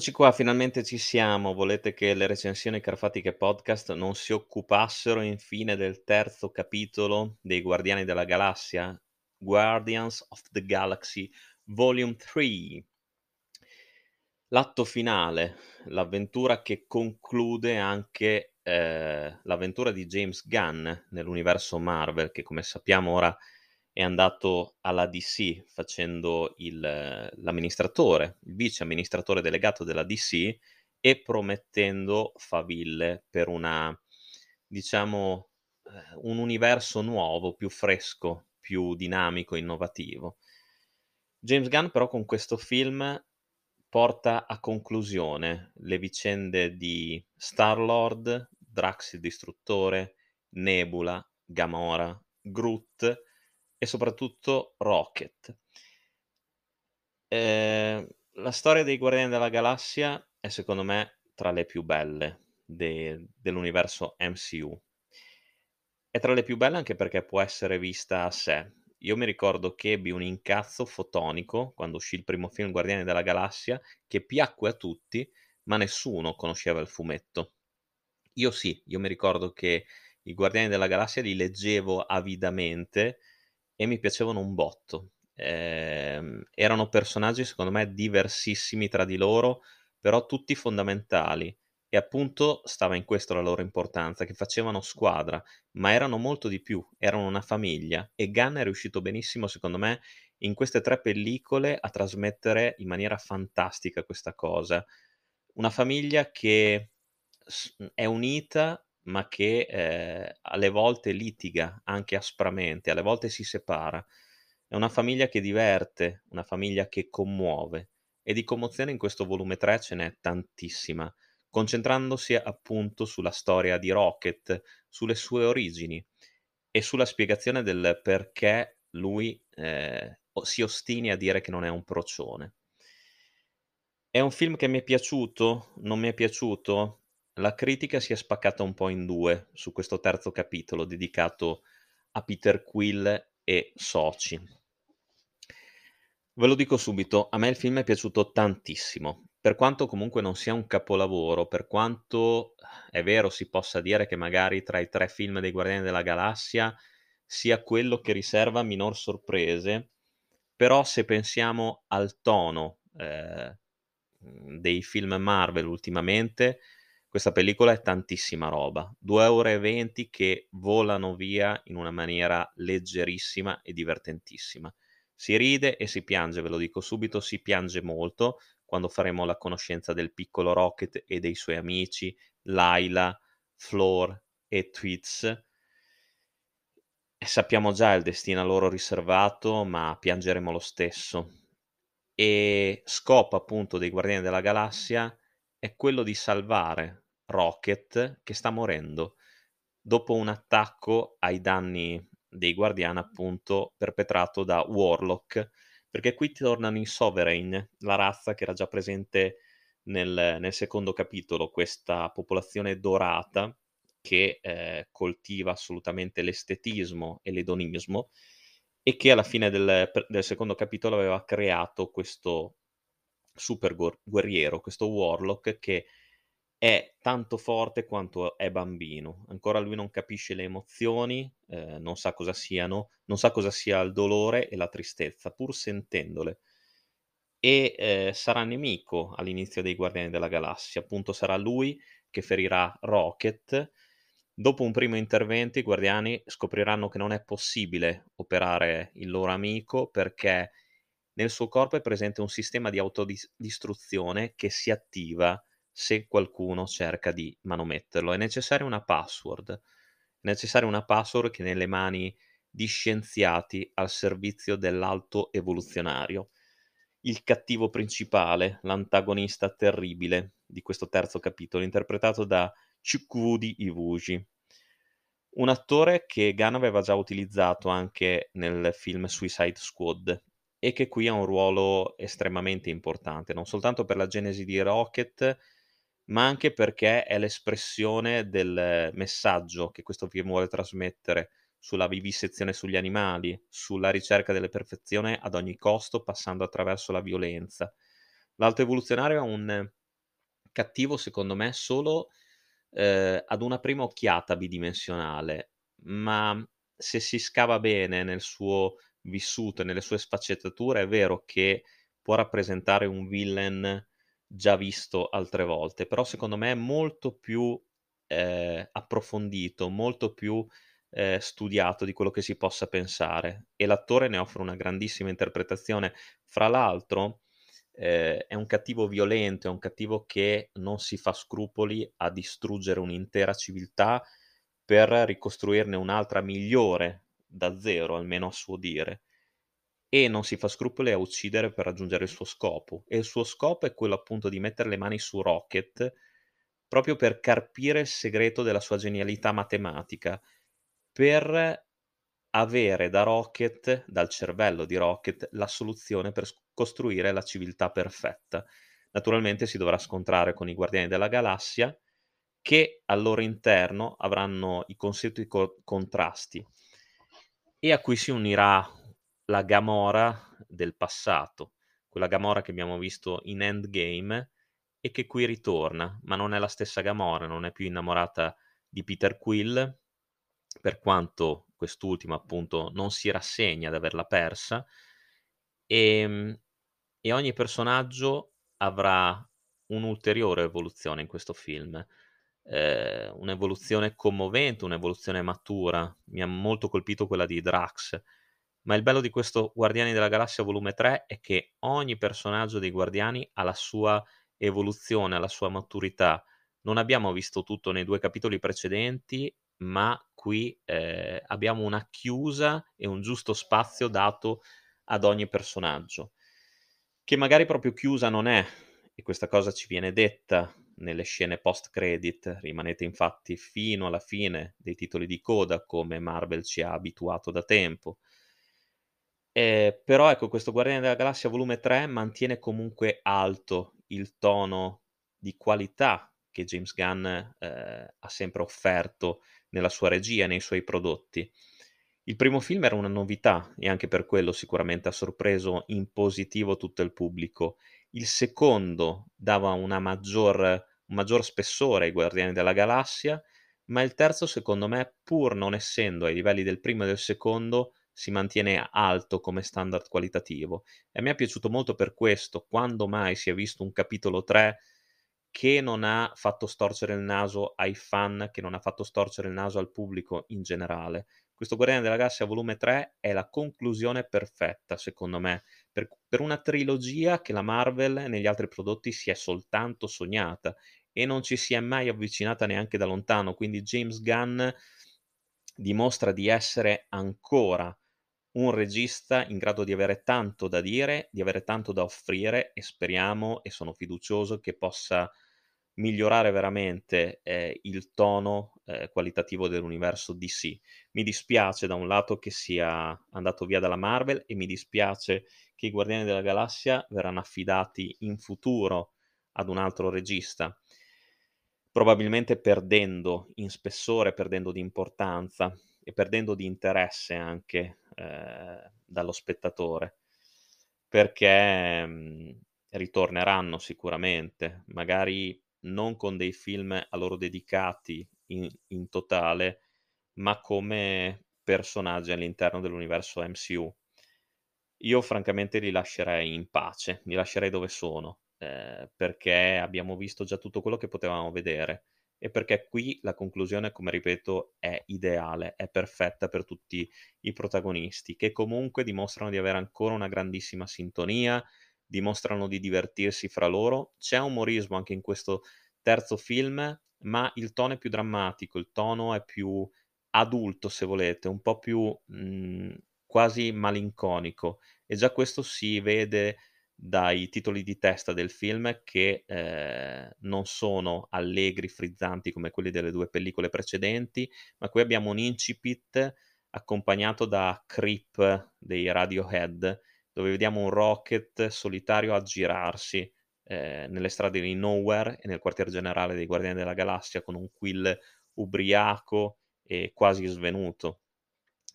Eccoci qua, finalmente ci siamo. Volete che le recensioni Carfatiche Podcast non si occupassero infine del terzo capitolo dei Guardiani della Galassia? Guardians of the Galaxy Volume 3. L'atto finale, l'avventura che conclude anche eh, l'avventura di James Gunn nell'universo Marvel, che come sappiamo ora andato alla DC facendo il, l'amministratore, il vice amministratore delegato della DC e promettendo faville per una, diciamo, eh, un universo nuovo, più fresco, più dinamico, innovativo. James Gunn però con questo film porta a conclusione le vicende di Star-Lord, Drax il Distruttore, Nebula, Gamora, Groot e soprattutto Rocket. Eh, la storia dei Guardiani della Galassia è secondo me tra le più belle de- dell'universo MCU. È tra le più belle anche perché può essere vista a sé. Io mi ricordo che ebbi un incazzo fotonico quando uscì il primo film Guardiani della Galassia che piacque a tutti, ma nessuno conosceva il fumetto. Io sì, io mi ricordo che i Guardiani della Galassia li leggevo avidamente e mi piacevano un botto. Eh, erano personaggi secondo me diversissimi tra di loro, però tutti fondamentali. E appunto stava in questo la loro importanza, che facevano squadra, ma erano molto di più, erano una famiglia e Gunn è riuscito benissimo, secondo me, in queste tre pellicole a trasmettere in maniera fantastica questa cosa. Una famiglia che è unita ma che eh, alle volte litiga anche aspramente, alle volte si separa. È una famiglia che diverte, una famiglia che commuove e di commozione in questo volume 3 ce n'è tantissima, concentrandosi appunto sulla storia di Rocket, sulle sue origini e sulla spiegazione del perché lui eh, si ostini a dire che non è un procione. È un film che mi è piaciuto? Non mi è piaciuto? La critica si è spaccata un po' in due su questo terzo capitolo dedicato a Peter Quill e soci. Ve lo dico subito, a me il film è piaciuto tantissimo, per quanto comunque non sia un capolavoro, per quanto è vero si possa dire che magari tra i tre film dei Guardiani della Galassia sia quello che riserva minor sorprese, però se pensiamo al tono eh, dei film Marvel ultimamente, questa pellicola è tantissima roba, 2 ore e 20 che volano via in una maniera leggerissima e divertentissima. Si ride e si piange, ve lo dico subito, si piange molto quando faremo la conoscenza del piccolo Rocket e dei suoi amici, Laila, Floor e. E sappiamo già il destino a loro riservato, ma piangeremo lo stesso. E scopo appunto dei Guardiani della Galassia è quello di salvare Rocket che sta morendo dopo un attacco ai danni dei Guardiani appunto perpetrato da Warlock. Perché qui tornano i Sovereign, la razza che era già presente nel, nel secondo capitolo, questa popolazione dorata che eh, coltiva assolutamente l'estetismo e l'edonismo e che alla fine del, del secondo capitolo aveva creato questo super guerriero, questo warlock che è tanto forte quanto è bambino. Ancora lui non capisce le emozioni, eh, non sa cosa siano, non sa cosa sia il dolore e la tristezza, pur sentendole. E eh, sarà nemico all'inizio dei Guardiani della Galassia, appunto sarà lui che ferirà Rocket. Dopo un primo intervento i Guardiani scopriranno che non è possibile operare il loro amico perché nel suo corpo è presente un sistema di autodistruzione che si attiva se qualcuno cerca di manometterlo. È necessaria una password, è necessaria una password che è nelle mani di scienziati al servizio dell'alto evoluzionario. Il cattivo principale, l'antagonista terribile di questo terzo capitolo, interpretato da Chukwudi Iwuji, un attore che Gunn aveva già utilizzato anche nel film Suicide Squad e che qui ha un ruolo estremamente importante, non soltanto per la genesi di Rocket, ma anche perché è l'espressione del messaggio che questo film vuole trasmettere sulla vivisezione sugli animali, sulla ricerca della perfezione ad ogni costo, passando attraverso la violenza. L'Alto Evoluzionario è un cattivo, secondo me, solo, ehm, ad una prima occhiata bidimensionale, ma se si scava bene nel suo vissuto e nelle sue sfaccettature, è vero che può rappresentare un villain già visto altre volte, però secondo me è molto più, ehm, approfondito, molto più, ehm, studiato di quello che si possa pensare e l'attore ne offre una grandissima interpretazione. Fra l'altro, ehm, è un cattivo violento, è un cattivo che non si fa scrupoli a distruggere un'intera civiltà per ricostruirne un'altra migliore da zero, almeno a suo dire. E non si fa scrupoli a uccidere per raggiungere il suo scopo. E il suo scopo è quello appunto di mettere le mani su Rocket, proprio per carpire il segreto della sua genialità matematica, per avere da Rocket, dal cervello di Rocket, la soluzione per costruire la civiltà perfetta. Naturalmente si dovrà scontrare con i Guardiani della Galassia, che al loro interno avranno i consueti co contrasti e a cui si unirà la Gamora del passato, quella Gamora che abbiamo visto in Endgame e che qui ritorna, ma non è la stessa Gamora, non è più innamorata di Peter Quill, per quanto quest'ultimo appunto non si rassegna ad averla persa, ehm, e ogni personaggio avrà un'ulteriore evoluzione in questo film. Ehm, un'evoluzione commovente, un'evoluzione matura. Mi ha molto colpito quella di Drax, ma il bello di questo Guardiani della Galassia volume 3 è che ogni personaggio dei Guardiani ha la sua evoluzione, ha la sua maturità. Non abbiamo visto tutto nei 2 capitoli precedenti, ma qui, ehm, abbiamo una chiusa e un giusto spazio dato ad ogni personaggio, che magari proprio chiusa non è, e questa cosa ci viene detta nelle scene post credit, rimanete infatti fino alla fine dei titoli di coda come Marvel ci ha abituato da tempo. Ehm, però ecco, questo Guardiani della Galassia volume 3 mantiene comunque alto il tono di qualità che James Gunn, ehm, ha sempre offerto nella sua regia, nei suoi prodotti. Il primo film era una novità e anche per quello sicuramente ha sorpreso in positivo tutto il pubblico. Il secondo dava maggior un maggior spessore ai Guardiani della Galassia, ma il terzo secondo me, pur non essendo ai livelli del primo e del secondo, si mantiene alto come standard qualitativo. E a me è piaciuto molto per questo, quando mai si è visto un capitolo 3 che non ha fatto storcere il naso ai fan, che non ha fatto storcere il naso al pubblico in generale. Questo Guardiani della Galassia volume 3 è la conclusione perfetta, secondo me, per, per una trilogia che la Marvel negli altri prodotti si è soltanto sognata e non ci si è mai avvicinata neanche da lontano. Quindi James Gunn dimostra di essere ancora un regista in grado di avere tanto da dire, di avere tanto da offrire e speriamo e sono fiducioso che possa migliorare veramente eh, il tono eh, qualitativo dell'universo DC. Mi dispiace da un lato che sia andato via dalla Marvel e mi dispiace che i Guardiani della Galassia verranno affidati in futuro ad un altro regista, probabilmente perdendo in spessore, perdendo di importanza e perdendo di interesse anche eh, dallo spettatore, perché mm, ritorneranno sicuramente, magari non con dei film a loro dedicati in, in totale, ma come personaggi all'interno dell'universo MCU. Io francamente li lascerei in pace, li lascerei dove sono, eh, perché abbiamo visto già tutto quello che potevamo vedere e perché qui la conclusione, come ripeto, è ideale, è perfetta per tutti i protagonisti, che comunque dimostrano di avere ancora una grandissima sintonia, dimostrano di divertirsi fra loro. C'è umorismo anche in questo terzo film, ma il tono è più drammatico, il tono è più adulto, se volete, un po' più mh, quasi malinconico e già questo si vede dai titoli di testa del film che eh, non sono allegri, frizzanti come quelli delle due pellicole precedenti, ma qui abbiamo un incipit accompagnato da Creep dei Radiohead, dove vediamo un rocket solitario aggirarsi eh, nelle strade di Nowhere e nel quartier generale dei Guardiani della Galassia con un Quill ubriaco e quasi svenuto.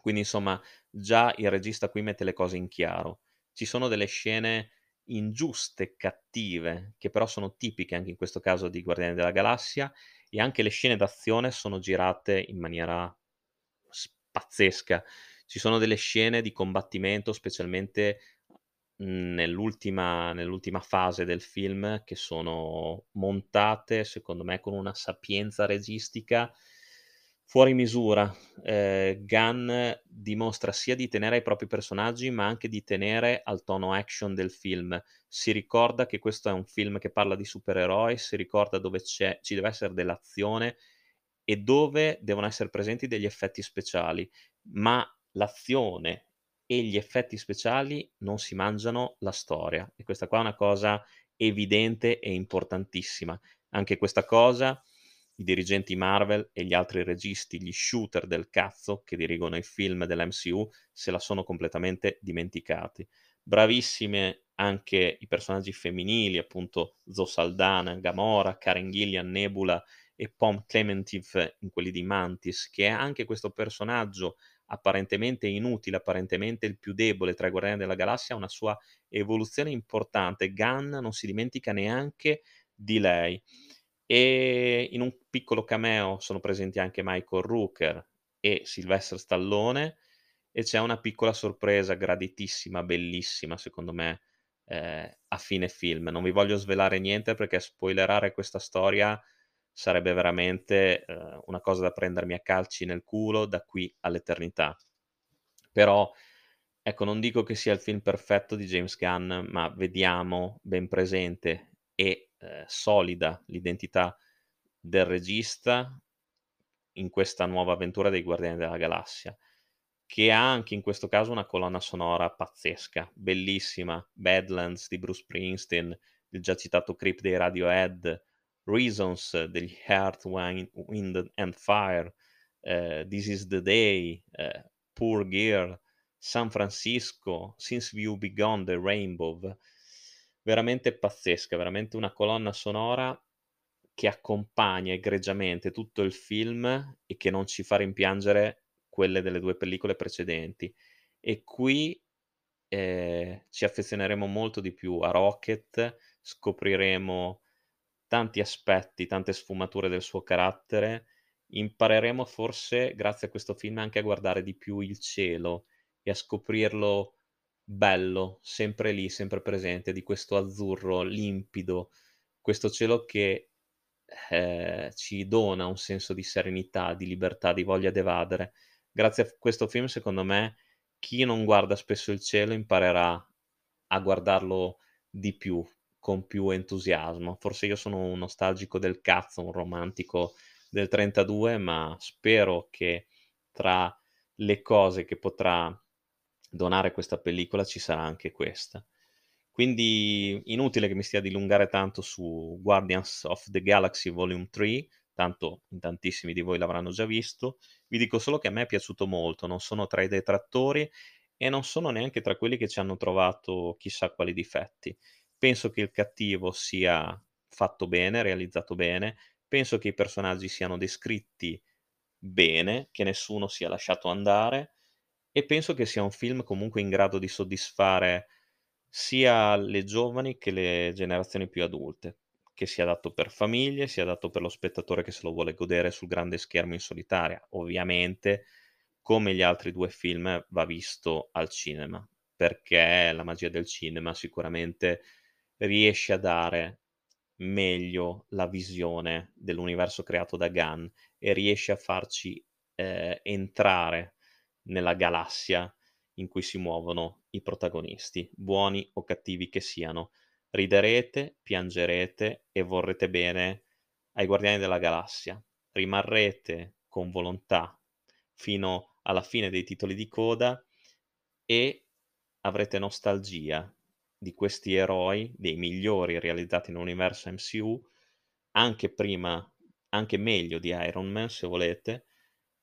Quindi insomma già il regista qui mette le cose in chiaro. Ci sono delle scene ingiuste, cattive, che però sono tipiche anche in questo caso di Guardiani della Galassia, e anche le scene d'azione sono girate in maniera pazzesca. Ci sono delle scene di combattimento, specialmente nell'ultima nell'ultima fase del film, che sono montate, secondo me, con una sapienza registica fuori misura. Ehm, Gunn dimostra sia di tenere ai propri personaggi, ma anche di tenere al tono action del film. Si ricorda che questo è un film che parla di supereroi, si ricorda dove ci deve essere dell'azione e dove devono essere presenti degli effetti speciali, ma l'azione e gli effetti speciali non si mangiano la storia e questa qua è una cosa evidente e importantissima. Anche questa cosa i dirigenti Marvel e gli altri registi, gli shooter del cazzo che dirigono i film dell'MCU, se la sono completamente dimenticati. Bravissime anche i personaggi femminili, appunto Zoe Saldana, Gamora, Karen Gillian, Nebula e Pom Clementif in quelli di Mantis, che è anche questo personaggio apparentemente inutile, apparentemente il più debole tra i Guardiani della Galassia, ha una sua evoluzione importante. Gunn non si dimentica neanche di lei. E in un piccolo cameo sono presenti anche Michael Rooker e Sylvester Stallone e c'è una piccola sorpresa graditissima, bellissima secondo me, eh, a fine film. Non vi voglio svelare niente perché spoilerare questa storia sarebbe veramente eh, una cosa da prendermi a calci nel culo da qui all'eternità. Però, ecco, non dico che sia il film perfetto di James Gunn, ma vediamo ben presente e eh, solida l'identità del regista in questa nuova avventura dei Guardiani della Galassia, che ha anche in questo caso una colonna sonora pazzesca, bellissima, Badlands di Bruce Springsteen, il già citato Creep dei Radiohead, Reasons degli Heart, Wind, and Fire, uh, This is the Day, uh, Poor Girl, San Francisco, Since You Begun the Rainbow, veramente pazzesca, veramente una colonna sonora che accompagna egregiamente tutto il film e che non ci fa rimpiangere quelle delle due pellicole precedenti. E qui eh, ci affezioneremo molto di più a Rocket, scopriremo tanti aspetti, tante sfumature del suo carattere, impareremo forse grazie a questo film anche a guardare di più il cielo e a scoprirlo bello, sempre lì, sempre presente, di questo azzurro limpido, questo cielo che eh, ci dona un senso di serenità, di libertà, di voglia di evadere. Grazie a questo film, secondo me, chi non guarda spesso il cielo imparerà a guardarlo di più, con più entusiasmo. Forse io sono un nostalgico del cazzo, un romantico del 32, ma spero che tra le cose che potrà donare questa pellicola ci sarà anche questa. Quindi inutile che mi stia a dilungare tanto su Guardians of the Galaxy Volume 3, tanto in tantissimi di voi l'avranno già visto. Vi dico solo che a me è piaciuto molto, non sono tra i detrattori e non sono neanche tra quelli che ci hanno trovato chissà quali difetti. Penso che il cattivo sia fatto bene, realizzato bene, penso che i personaggi siano descritti bene, che nessuno sia lasciato andare e penso che sia un film comunque in grado di soddisfare sia le giovani che le generazioni più adulte, che sia adatto per famiglie, sia adatto per lo spettatore che se lo vuole godere sul grande schermo in solitaria. Ovviamente, come gli altri due film, va visto al cinema, perché la magia del cinema sicuramente riesce a dare meglio la visione dell'universo creato da Gunn e riesce a farci eh, entrare nella galassia in cui si muovono i protagonisti, buoni o cattivi che siano. Riderete, piangerete e vorrete bene ai Guardiani della Galassia. Rimarrete con volontà fino alla fine dei titoli di coda e avrete nostalgia di questi eroi, dei migliori realizzati nell'universo MCU, anche prima, anche meglio di Iron Man se volete,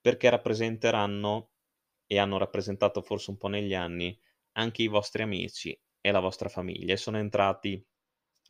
perché rappresenteranno e hanno rappresentato forse un po' negli anni anche i vostri amici e la vostra famiglia e sono entrati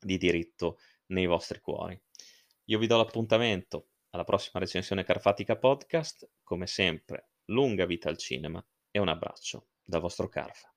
di diritto nei vostri cuori. Io vi do l'appuntamento alla prossima recensione Carfatica Podcast, come sempre, lunga vita al cinema e un abbraccio dal vostro Carfa.